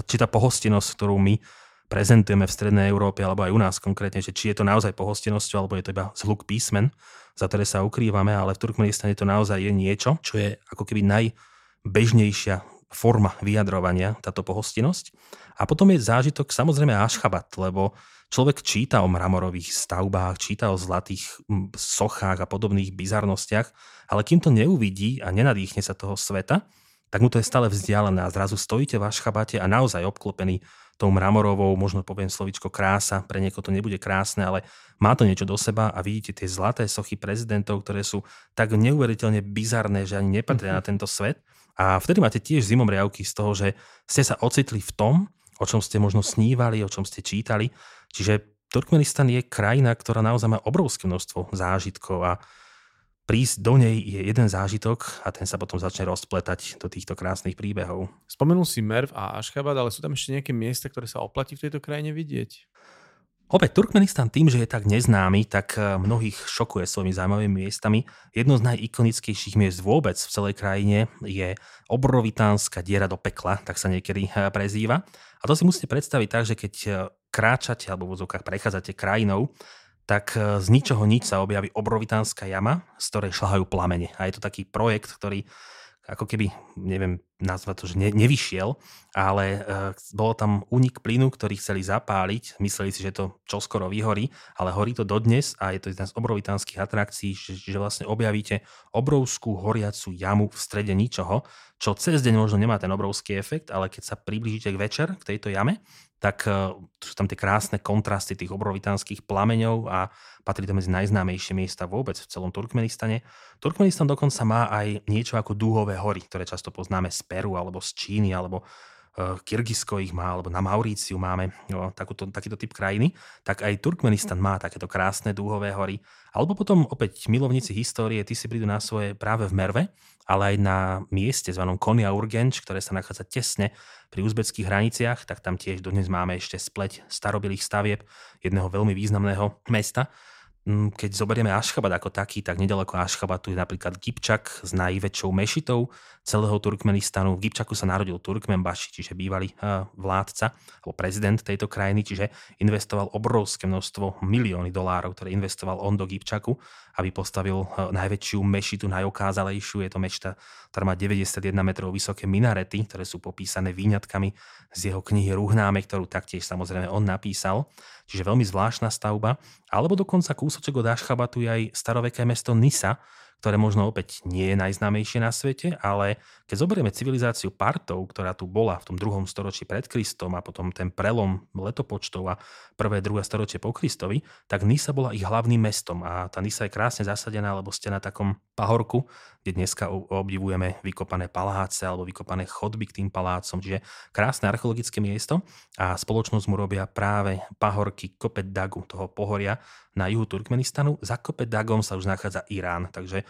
či tá pohostinnosť, ktorú my prezentujeme v Strednej Európe, alebo aj u nás konkrétne, že či je to naozaj pohostinnosťou, alebo je to iba zhluk písmen, za ktoré sa ukrývame, ale v Turkmenistane to naozaj je niečo, čo je ako keby najbežnejšia forma vyjadrovania, táto pohostinnosť. A potom je zážitok samozrejme Ašchabat, lebo človek číta o mramorových stavbách, číta o zlatých sochách a podobných bizarnostiach, ale kým to neuvidí a nenadýchne sa toho sveta, tak mu to je stále vzdialené a zrazu stojíte v Ašchabate a naozaj obklopený tou mramorovou, možno poviem slovičko krása, pre niekoho to nebude krásne, ale má to niečo do seba a vidíte tie zlaté sochy prezidentov, ktoré sú tak neuveriteľne bizarné, že ani nepatria na tento svet a vtedy máte tiež zimom riavky z toho, že ste sa ocitli v tom, o čom ste možno snívali, o čom ste čítali. Čiže Turkmenistan je krajina, ktorá naozaj má obrovské množstvo zážitkov a prísť do nej je jeden zážitok a ten sa potom začne rozpletať do týchto krásnych príbehov. Spomenul si Merv a Ashgabat, ale sú tam ešte nejaké miesta, ktoré sa oplatí v tejto krajine vidieť? Opäť Turkmenistan tým, že je tak neznámy, tak eh, mnohých šokuje svojimi zaujímavými miestami. Jedno z najikonickejších miest vôbec v celej krajine je obrovitánska diera do pekla, tak sa niekedy eh, prezýva. A to si musíte predstaviť tak, že keď eh, kráčate alebo v vozovkách prechádzate krajinou, tak z ničoho nič sa objaví obrovitánska jama, z ktorej šľahajú plamene. A je to taký projekt, ktorý ako keby, neviem nazvať to, že ne, nevyšiel, ale uh, bolo tam únik plynu, ktorý chceli zapáliť, mysleli si, že to čoskoro vyhorí, ale horí to dodnes a je to jedna z obrovitánskych atrakcií, že, že vlastne objavíte obrovskú horiacu jamu v strede ničoho, čo cez deň možno nemá ten obrovský efekt, ale keď sa priblížite k večer, k tejto jame, tak uh, sú tam tie krásne kontrasty tých obrovitánskych plameňov a patrí to medzi najznámejšie miesta vôbec v celom Turkmenistane. Turkmenistan dokonca má aj niečo ako dúhové hory, ktoré často poznáme z Peru alebo z Číny alebo Kyrgyzsko ich má, alebo na Mauríciu máme jo, takúto, takýto typ krajiny, tak aj Turkmenistan má takéto krásne dúhové hory. Alebo potom opäť milovníci histórie, tí si prídu na svoje práve v Merve, ale aj na mieste zvanom Konia Urgenč, ktoré sa nachádza tesne pri uzbeckých hraniciach, tak tam tiež dodnes máme ešte spleť starobilých stavieb jedného veľmi významného mesta. Mm, keď zoberieme Ašchabat ako taký, tak nedaleko Ašchabatu je napríklad Gipčak s najväčšou mešitou celého Turkmenistanu. V Gipčaku sa narodil Turkmenbaši, čiže bývalý uh, vládca alebo prezident tejto krajiny, čiže investoval obrovské množstvo milióny dolárov, ktoré investoval on do Gipčaku, aby postavil uh, najväčšiu mešitu, najokázalejšiu. Je to mešita, ktorá má 91 metrov vysoké minarety, ktoré sú popísané výňatkami z jeho knihy Ruhnáme, ktorú taktiež samozrejme on napísal. Čiže veľmi zvláštna stavba. Alebo dokonca kúsoček od Ašchabatu je aj staroveké mesto Nisa, ktoré možno opäť nie je najznámejšie na svete, ale keď zoberieme civilizáciu Partov, ktorá tu bola v tom druhom storočí pred Kristom a potom ten prelom letopočtov a prvé, druhé storočie po Kristovi, tak Nisa bola ich hlavným mestom a tá Nisa je krásne zasadená, lebo ste na takom pahorku, kde dneska obdivujeme vykopané paláce alebo vykopané chodby k tým palácom, čiže krásne archeologické miesto a spoločnosť mu robia práve pahorky Kopet Dagu, toho pohoria na juhu Turkmenistanu. Za Kopet Dagom sa už nachádza Irán, takže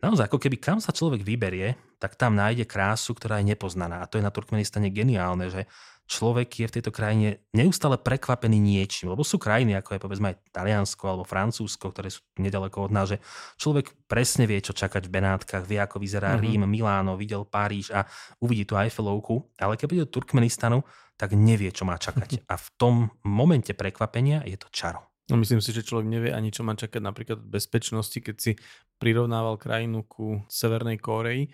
naozaj ako keby kam sa človek vyberie, tak tam nájde krásu, ktorá je nepoznaná. A to je na Turkmenistane geniálne, že človek je v tejto krajine neustále prekvapený niečím, lebo sú krajiny, ako je povedzme aj Taliansko alebo Francúzsko, ktoré sú nedaleko od nás, že človek presne vie, čo čakať v Benátkach, vie, ako vyzerá mm-hmm. Rím, Miláno, videl Paríž a uvidí tú Eiffelovku, ale keď príde do Turkmenistanu, tak nevie, čo má čakať. A v tom momente prekvapenia je to čaro. No myslím si, že človek nevie ani, čo má čakať napríklad bezpečnosti, keď si prirovnával krajinu ku Severnej Kóreji,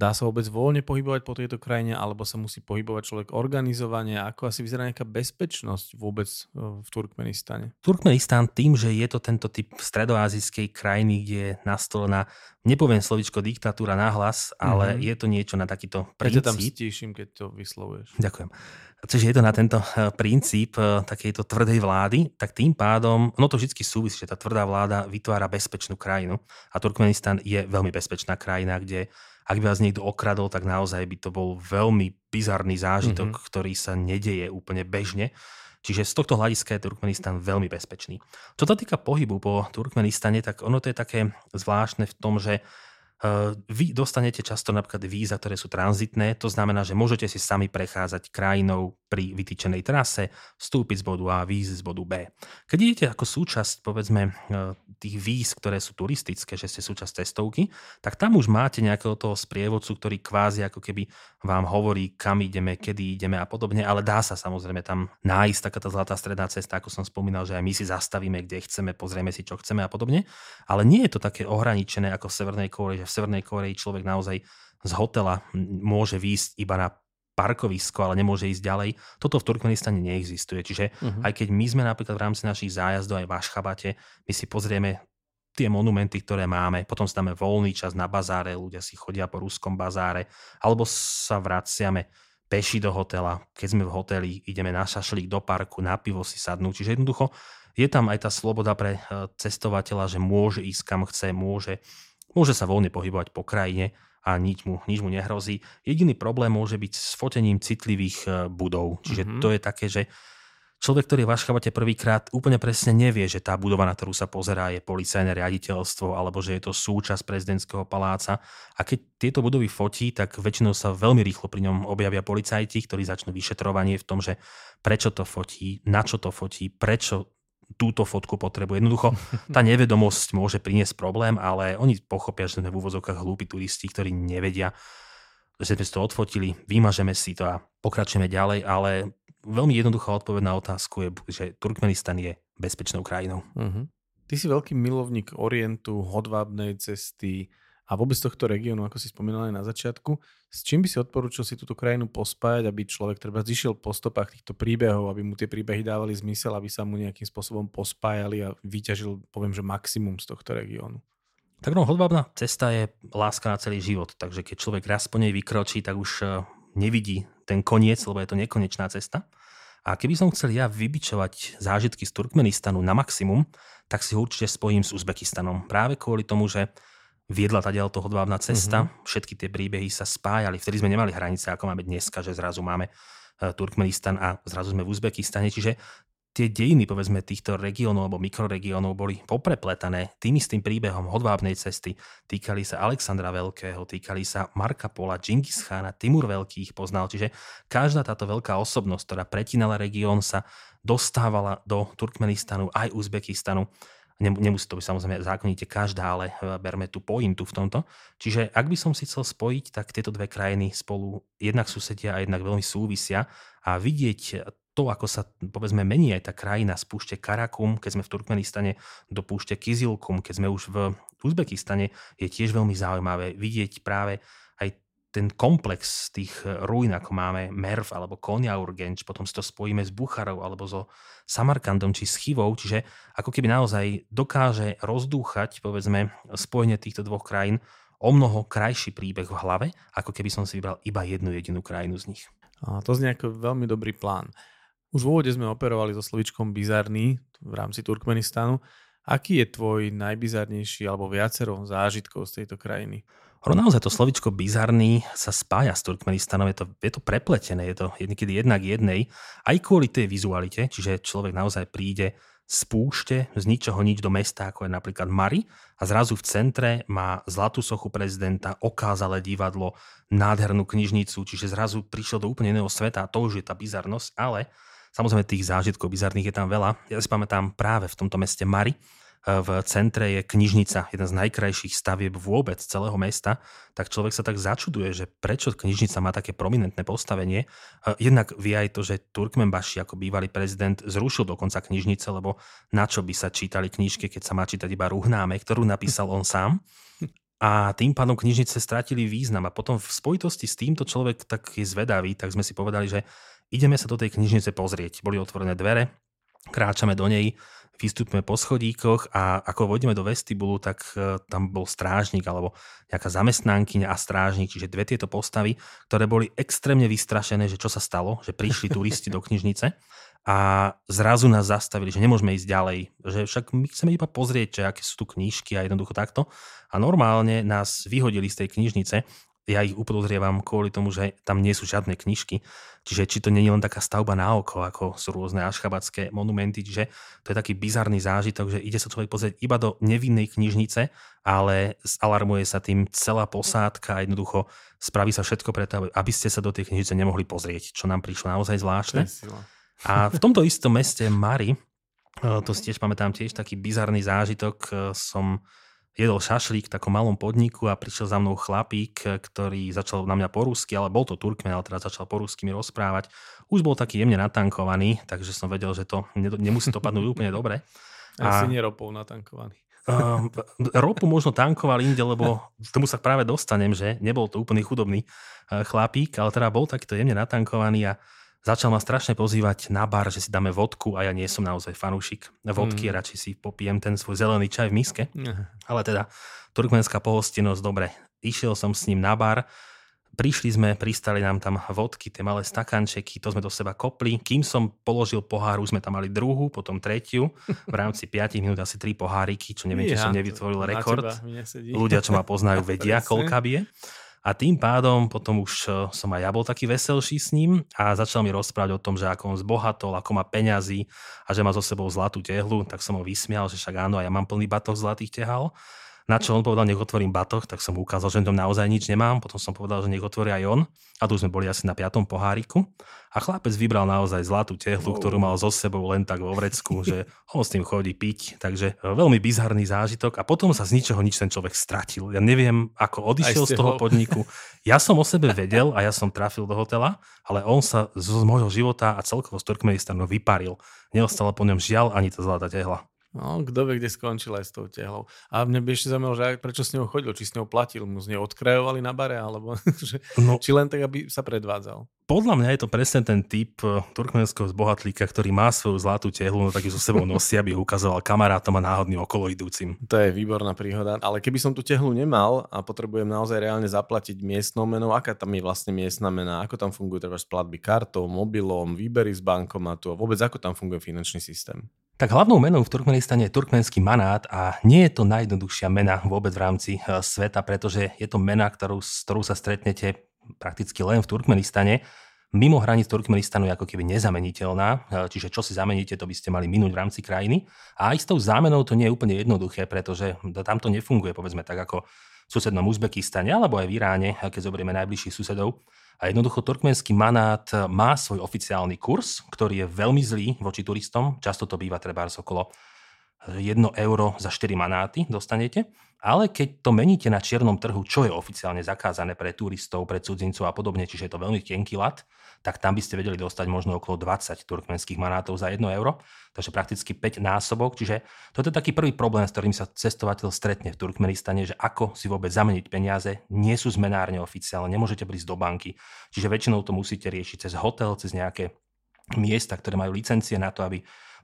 Dá sa vôbec voľne pohybovať po tejto krajine, alebo sa musí pohybovať človek organizovane? Ako asi vyzerá nejaká bezpečnosť vôbec e, v Turkmenistane? Turkmenistan tým, že je to tento typ stredoazijskej krajiny, kde je nastolená, nepoviem slovičko diktatúra nahlas, ale mm-hmm. je to niečo na takýto princíp. Ja tam stíšim, keď to vyslovuješ. Ďakujem. Čiže je to na tento e, princíp e, takejto tvrdej vlády, tak tým pádom, no to vždy súvisí, že tá tvrdá vláda vytvára bezpečnú krajinu a Turkmenistan je veľmi bezpečná krajina, kde ak by vás niekto okradol, tak naozaj by to bol veľmi bizarný zážitok, mm-hmm. ktorý sa nedeje úplne bežne. Čiže z tohto hľadiska je Turkmenistan veľmi bezpečný. Čo sa týka pohybu po Turkmenistane, tak ono to je také zvláštne v tom, že Eh, vy dostanete často napríklad víza, ktoré sú tranzitné, to znamená, že môžete si sami prechádzať krajinou pri vytýčenej trase, vstúpiť z bodu A, výjsť z bodu B. Keď idete ako súčasť, povedzme, eh, tých víz, ktoré sú turistické, že ste súčasť cestovky, tak tam už máte nejakého toho sprievodcu, ktorý kvázi ako keby vám hovorí, kam ideme, kedy ideme a podobne, ale dá sa samozrejme tam nájsť taká tá zlatá stredná cesta, ako som spomínal, že aj my si zastavíme, kde chceme, pozrieme si, čo chceme a podobne, ale nie je to také ohraničené ako v Severnej Kóre, že v Severnej Koreji človek naozaj z hotela môže výjsť iba na parkovisko, ale nemôže ísť ďalej. Toto v Turkmenistane neexistuje. Čiže uh-huh. aj keď my sme napríklad v rámci našich zájazdov aj v Ašchabate, my si pozrieme tie monumenty, ktoré máme, potom si dáme voľný čas na bazáre, ľudia si chodia po ruskom bazáre, alebo sa vraciame peši do hotela. Keď sme v hoteli, ideme na šašlík do parku, na pivo si sadnúť. Čiže jednoducho je tam aj tá sloboda pre eh, cestovateľa, že môže ísť kam chce, môže Môže sa voľne pohybovať po krajine a nič mu, nič mu nehrozí. Jediný problém môže byť s fotením citlivých e, budov. Čiže mm-hmm. to je také, že človek, ktorý je v Ašchabate prvýkrát, úplne presne nevie, že tá budova, na ktorú sa pozerá, je policajné riaditeľstvo alebo že je to súčasť prezidentského paláca. A keď tieto budovy fotí, tak väčšinou sa veľmi rýchlo pri ňom objavia policajti, ktorí začnú vyšetrovanie v tom, že prečo to fotí, na čo to fotí, prečo túto fotku potrebujú. Jednoducho tá nevedomosť môže priniesť problém, ale oni pochopia, že sme v úvozovkách hlúpi turisti, ktorí nevedia, že sme si to odfotili, vymažeme si to a pokračujeme ďalej, ale veľmi jednoduchá odpoveď na otázku je, že Turkmenistan je bezpečnou krajinou. Uh-huh. Ty si veľký milovník orientu, hodvábnej cesty, a vôbec tohto regiónu, ako si spomínal aj na začiatku, s čím by si odporúčil si túto krajinu pospájať, aby človek treba zišiel po stopách týchto príbehov, aby mu tie príbehy dávali zmysel, aby sa mu nejakým spôsobom pospájali a vyťažil, poviem, že maximum z tohto regiónu? Tak no, hodvábna cesta je láska na celý život, takže keď človek raz po nej vykročí, tak už eh, nevidí ten koniec, lebo je to nekonečná cesta. A keby som chcel ja vybičovať zážitky z Turkmenistanu na maximum, tak si ho určite spojím s Uzbekistanom. Práve kvôli tomu, že viedla tá to hodvábna cesta, mm-hmm. všetky tie príbehy sa spájali, vtedy sme nemali hranice, ako máme dneska, že zrazu máme e, Turkmenistan a zrazu sme v Uzbekistane, čiže tie dejiny, povedzme, týchto regiónov alebo mikroregiónov boli poprepletané tým istým príbehom hodvábnej cesty. Týkali sa Alexandra Veľkého, týkali sa Marka Pola, Džingis Chána, Timur Veľký ich poznal. Čiže každá táto veľká osobnosť, ktorá pretínala región, sa dostávala do Turkmenistanu aj Uzbekistanu. Nemusí to byť samozrejme zákonite každá, ale e, berme tú pointu v tomto. Čiže ak by som si chcel spojiť, tak tieto dve krajiny spolu jednak susedia a jednak veľmi súvisia a vidieť to, ako sa povedzme mení aj tá krajina z púšte Karakum, keď sme v Turkmenistane, do púšte Kizilkum, keď sme už v Uzbekistane, je tiež veľmi zaujímavé vidieť práve ten komplex tých ruín, ako máme Merv alebo Konya Urgenč, potom si to spojíme s Bucharou alebo so Samarkandom či s Chivou, čiže ako keby naozaj dokáže rozdúchať povedzme spojenie týchto dvoch krajín o mnoho krajší príbeh v hlave, ako keby som si vybral iba jednu jedinú krajinu z nich. A to znie ako veľmi dobrý plán. Už v úvode sme operovali so slovičkom bizarný v rámci Turkmenistanu. Aký je tvoj najbizarnejší alebo viacero zážitkov z tejto krajiny? Naozaj to slovičko bizarný sa spája s Turkmenistanom, je to, je to prepletené, je to niekedy jednak jednej, aj kvôli tej vizualite, čiže človek naozaj príde z púšte, z ničoho nič do mesta, ako je napríklad Mari a zrazu v centre má zlatú sochu prezidenta, okázalé divadlo, nádhernú knižnicu, čiže zrazu prišiel do úplne iného sveta a to už je tá bizarnosť, ale Samozrejme tých zážitkov bizarných je tam veľa. Ja si pamätám práve v tomto meste Mari, v centre je knižnica, jeden z najkrajších stavieb vôbec celého mesta, tak človek sa tak začuduje, že prečo knižnica má také prominentné postavenie. Jednak vie aj to, že Turkmenbaši ako bývalý prezident zrušil dokonca knižnice, lebo na čo by sa čítali knižky, keď sa má čítať iba Ruhnáme, ktorú napísal on sám. A tým pádom knižnice stratili význam. A potom v spojitosti s týmto človek tak je zvedavý, tak sme si povedali, že Ideme sa do tej knižnice pozrieť. Boli otvorené dvere, kráčame do nej, vystúpime po schodíkoch a ako vodíme do vestibulu, tak e, tam bol strážnik alebo nejaká zamestnankyňa a strážnik, čiže dve tieto postavy, ktoré boli extrémne vystrašené, že čo sa stalo, že prišli turisti do knižnice a zrazu nás zastavili, že nemôžeme ísť ďalej, že však my chceme iba pozrieť, že aké sú tu knižky a jednoducho takto. A normálne nás vyhodili z tej knižnice ja ich upodozrievam kvôli tomu, že tam nie sú žiadne knižky. Čiže či to nie je len taká stavba na oko, ako sú rôzne ašchabatské monumenty. Čiže to je taký bizarný zážitok, že ide sa človek pozrieť iba do nevinnej knižnice, ale alarmuje sa tým celá posádka a jednoducho spraví sa všetko preto, aby ste sa do tej knižnice nemohli pozrieť, čo nám prišlo naozaj zvláštne. A v tomto istom meste Mari, eh, to si tiež pamätám tiež taký bizarný zážitok, eh, som jedol šašlík v takom malom podniku a prišiel za mnou chlapík, ktorý začal na mňa po rusky, ale bol to Turkmen, ale teraz začal po rusky mi rozprávať. Už bol taký jemne natankovaný, takže som vedel, že to nemusí to padnúť úplne dobre. A si neropou natankovaný. Uh, ropu možno tankoval inde, lebo k tomu sa práve dostanem, že nebol to úplný chudobný uh, chlapík, ale teda bol takýto jemne natankovaný a začal ma strašne pozývať na bar, že si dáme vodku a ja nie som naozaj fanúšik vodky, mm. radšej si popijem ten svoj zelený čaj v miske. Mm. Ale teda turkmenská pohostinnosť, dobre, išiel som s ním na bar, prišli sme, pristali nám tam vodky, tie malé stakančeky, to sme do seba kopli. Kým som položil pohár, už sme tam mali druhú, potom tretiu. V rámci 5 minút asi tri poháriky, čo neviem, či som nevytvoril rekord. Ľudia, čo ma poznajú, vedia, koľka bije. A tým pádom potom už e, som aj ja bol taký veselší s ním a začal mi rozprávať o tom, že ako on zbohatol, ako má peňazí a že má so sebou zlatú tehlu, tak som ho vysmial, že však áno, a ja mám plný batoh zlatých tehal. Na čo on povedal, nech otvorím batoh, tak som mu ukázal, že tam naozaj nič nemám. Potom som povedal, že nech otvorí aj on. A tu sme boli asi na piatom poháriku. A chlapec vybral naozaj zlatú tehlu, oh. ktorú mal so sebou len tak vo vrecku, že on s tým chodí piť. Takže e, veľmi bizarný zážitok. A potom sa z ničoho nič ten človek stratil. Ja neviem, ako odišiel z toho podniku. Ja som o sebe vedel a ja som trafil do hotela, ale on sa z môjho života a celkovo z Turkmenistanu vyparil. Neostala po ňom žiaľ ani tá zlatá tehla. No, kto vie, kde skončil aj s tou tehlou. A mne by ešte zaujímalo, že prečo s ňou chodil, či s ňou platil, mu z nej odkrajovali na bare, alebo že, no, či len tak, aby sa predvádzal. Podľa mňa je to presne ten typ eh, turkmenského zbohatlíka, ktorý má svoju zlatú tehlu, no tak ju so sebou nosí, aby ju ukazoval kamarátom a náhodným okoloidúcim. To je výborná príhoda, ale keby som tú tehlu nemal a potrebujem naozaj reálne zaplatiť miestnou menou, aká tam je vlastne miestna mena, ako tam fungujú treba platby kartou, mobilom, výbery z bankomatu a vôbec ako tam funguje finančný systém? Tak hlavnou menou v Turkmenistane je turkmenský manát a nie je to najjednoduchšia mena vôbec v rámci e, sveta, pretože je to mena, ktorú, s ktorou sa stretnete prakticky len v Turkmenistane. Mimo hraníc Turkmenistanu je ako keby nezameniteľná, e, čiže čo si zameníte, to by ste mali minúť v rámci krajiny. A aj s tou zámenou to nie je úplne jednoduché, pretože tam to nefunguje, povedzme tak ako v susednom Uzbekistane alebo aj v Iráne, keď zoberieme najbližších susedov. A jednoducho turkmenský manát má svoj oficiálny kurz, ktorý je veľmi zlý voči turistom. Často to býva treba okolo 1 euro za 4 manáty dostanete. Ale keď to meníte na čiernom trhu, čo je oficiálne zakázané pre turistov, pre cudzincov a podobne, čiže je to veľmi tenký lat, tak tam by ste vedeli dostať možno okolo 20 turkmenských manátov za 1 euro, takže prakticky 5 násobok. Čiže toto je taký prvý problém, s ktorým sa cestovateľ stretne v Turkmenistane, že ako si vôbec zameniť peniaze, nie sú zmenárne oficiálne, nemôžete prísť do banky, čiže väčšinou to musíte riešiť cez hotel, cez nejaké miesta, ktoré majú licencie na to, aby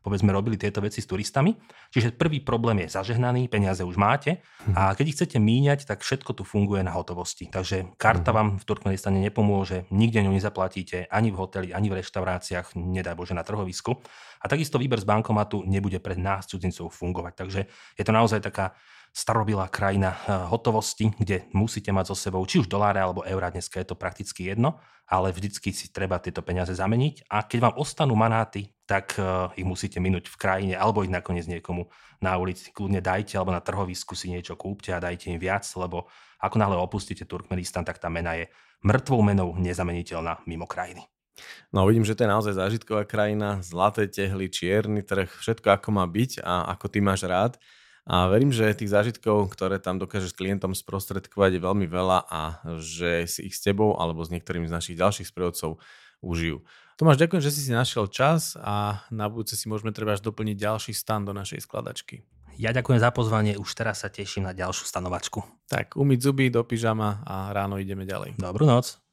povedzme robili tieto veci s turistami. Čiže prvý problém je zažehnaný, peniaze už máte a keď ich chcete míňať, tak všetko tu funguje na hotovosti. Takže karta mhm. vám v Turkmenistane nepomôže, nikde ňu nezaplatíte, ani v hoteli, ani v reštauráciách, nedaj Bože na trhovisku. A takisto výber z bankomatu nebude pre nás cudzincov fungovať. Takže je to naozaj taká starobilá krajina eh, hotovosti, kde musíte mať so sebou či už doláre alebo eurá, dneska je to prakticky jedno, ale vždycky si treba tieto peniaze zameniť a keď vám ostanú manáty, tak uh, ich musíte minúť v krajine alebo ich nakoniec niekomu na ulici kľudne dajte alebo na trhovisku si niečo kúpte a dajte im viac, lebo ako náhle opustíte Turkmenistan, tak tá mena je mŕtvou menou nezameniteľná mimo krajiny. No vidím, že to je naozaj zážitková krajina, zlaté tehly, čierny trh, všetko ako má byť a ako ty máš rád. A verím, že tých zážitkov, ktoré tam dokážeš klientom sprostredkovať je veľmi veľa a že si ich s tebou alebo s niektorými z našich ďalších sprievodcov užijú. Tomáš, ďakujem, že si si našiel čas a na budúce si môžeme treba až doplniť ďalší stan do našej skladačky. Ja ďakujem za pozvanie, už teraz sa teším na ďalšiu stanovačku. Tak, umyť zuby do pyžama a ráno ideme ďalej. Dobrú noc.